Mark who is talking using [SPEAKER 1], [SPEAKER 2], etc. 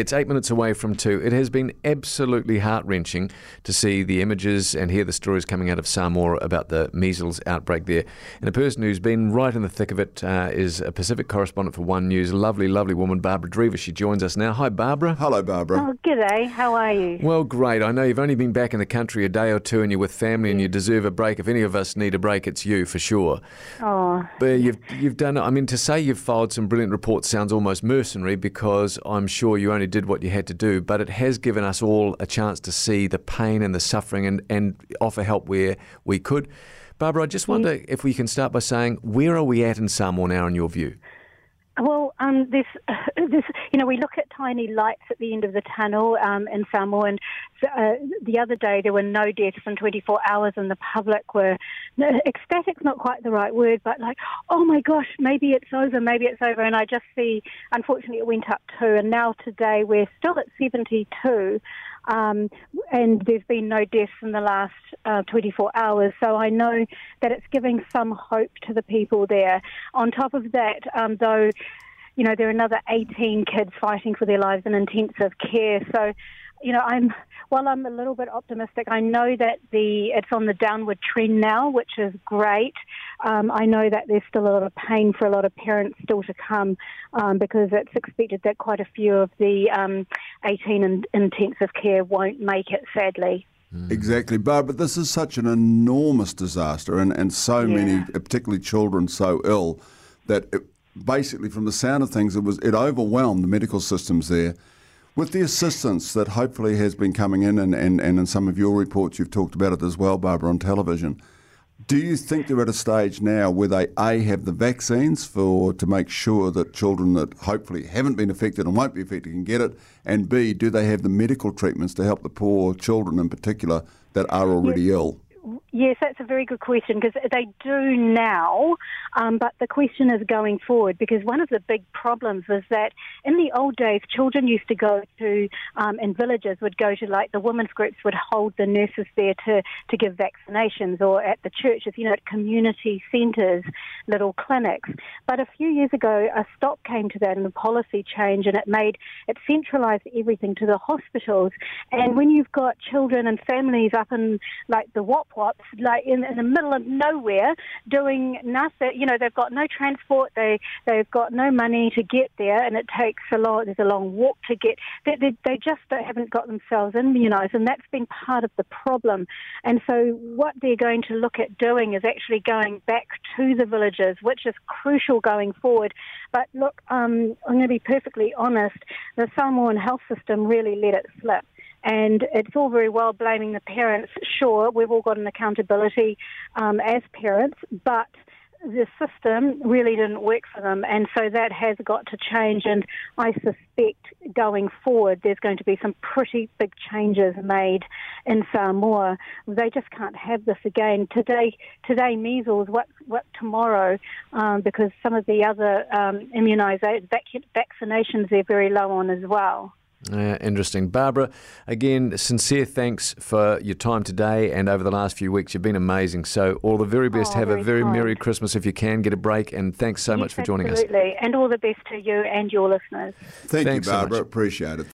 [SPEAKER 1] It's eight minutes away from two. It has been absolutely heart wrenching to see the images and hear the stories coming out of Samoa about the measles outbreak there. And a person who's been right in the thick of it uh, is a Pacific correspondent for One News, lovely, lovely woman, Barbara Dreaver. She joins us now. Hi, Barbara.
[SPEAKER 2] Hello, Barbara.
[SPEAKER 3] Oh, g'day. How are you?
[SPEAKER 1] Well, great. I know you've only been back in the country a day or two and you're with family and you deserve a break. If any of us need a break, it's you for sure.
[SPEAKER 3] Oh,
[SPEAKER 1] But you've, you've done, I mean, to say you've filed some brilliant reports sounds almost mercenary because I'm sure you only did what you had to do, but it has given us all a chance to see the pain and the suffering and, and offer help where we could. Barbara, I just mm. wonder if we can start by saying, where are we at in Samoa now, in your view?
[SPEAKER 3] Well, um, this, this, you know, we look at tiny lights at the end of the tunnel um, in Samoa, and uh, the other day there were no deaths in 24 hours, and the public were no, ecstatic's not quite the right word, but like, oh my gosh, maybe it's over, maybe it's over, and I just see, unfortunately, it went up two, and now today we're still at 72. Um, and there's been no deaths in the last uh, 24 hours. So I know that it's giving some hope to the people there. On top of that, um, though, you know, there are another 18 kids fighting for their lives in intensive care. So, you know, I'm while I'm a little bit optimistic, I know that the it's on the downward trend now, which is great. Um, I know that there's still a lot of pain for a lot of parents still to come um, because it's expected that quite a few of the um, 18 in intensive care won't make it, sadly.
[SPEAKER 2] Exactly, Barbara. This is such an enormous disaster, and, and so
[SPEAKER 3] Yeah.
[SPEAKER 2] many, particularly children, so ill that it, basically, from the sound of things, it was it overwhelmed the medical systems there. With the assistance that hopefully has been coming in, and, and, and in some of your reports, you've talked about it as well, Barbara, on television. Do you think they're at a stage now where they a have the vaccines for to make sure that children that hopefully haven't been affected and won't be affected can get it, and b do they have the medical treatments to help the poor children in particular that are already ill?
[SPEAKER 3] Yes, that's a very good question because they do now, um, but the question is going forward because one of the big problems is that in the old days, children used to go to, um, in villages, would go to like the women's groups would hold the nurses there to, to give vaccinations or at the churches, you know, at community centres, little clinics. But a few years ago, a stop came to that and a policy change and it made, it centralised everything to the hospitals. And when you've got children and families up in like the Wop Like in, in the middle of nowhere, doing nothing. You know, they've got no transport. They they've got no money to get there, and it takes a long. There's a long walk to get. They they, they just haven't got themselves immunised, and that's been part of the problem. And so, what they're going to look at doing is actually going back to the villages, which is crucial going forward. But look, um, I'm going to be perfectly honest. The Samoan health system really let it slip. And it's all very well blaming the parents. Sure, we've all got an accountability um, as parents, but the system really didn't work for them. And so that has got to change. And I suspect going forward, there's going to be some pretty big changes made in Samoa. They just can't have this again. Today, today measles, what, what tomorrow? Um, because some of the other um, vac- vaccinations, they're very low on as well.
[SPEAKER 1] Uh, interesting. Barbara, again, sincere thanks for your time today and over the last few weeks. You've been amazing. So, all the very best.
[SPEAKER 3] Oh,
[SPEAKER 1] Have a
[SPEAKER 3] very
[SPEAKER 1] very
[SPEAKER 3] kind.
[SPEAKER 1] Merry Christmas if you can. Get a break. And thanks so
[SPEAKER 3] Yes,
[SPEAKER 1] much for joining us.
[SPEAKER 3] Absolutely. And all the best to you and your listeners.
[SPEAKER 2] Thank
[SPEAKER 1] Thanks
[SPEAKER 2] you, Barbara.
[SPEAKER 1] much.
[SPEAKER 2] Appreciate it.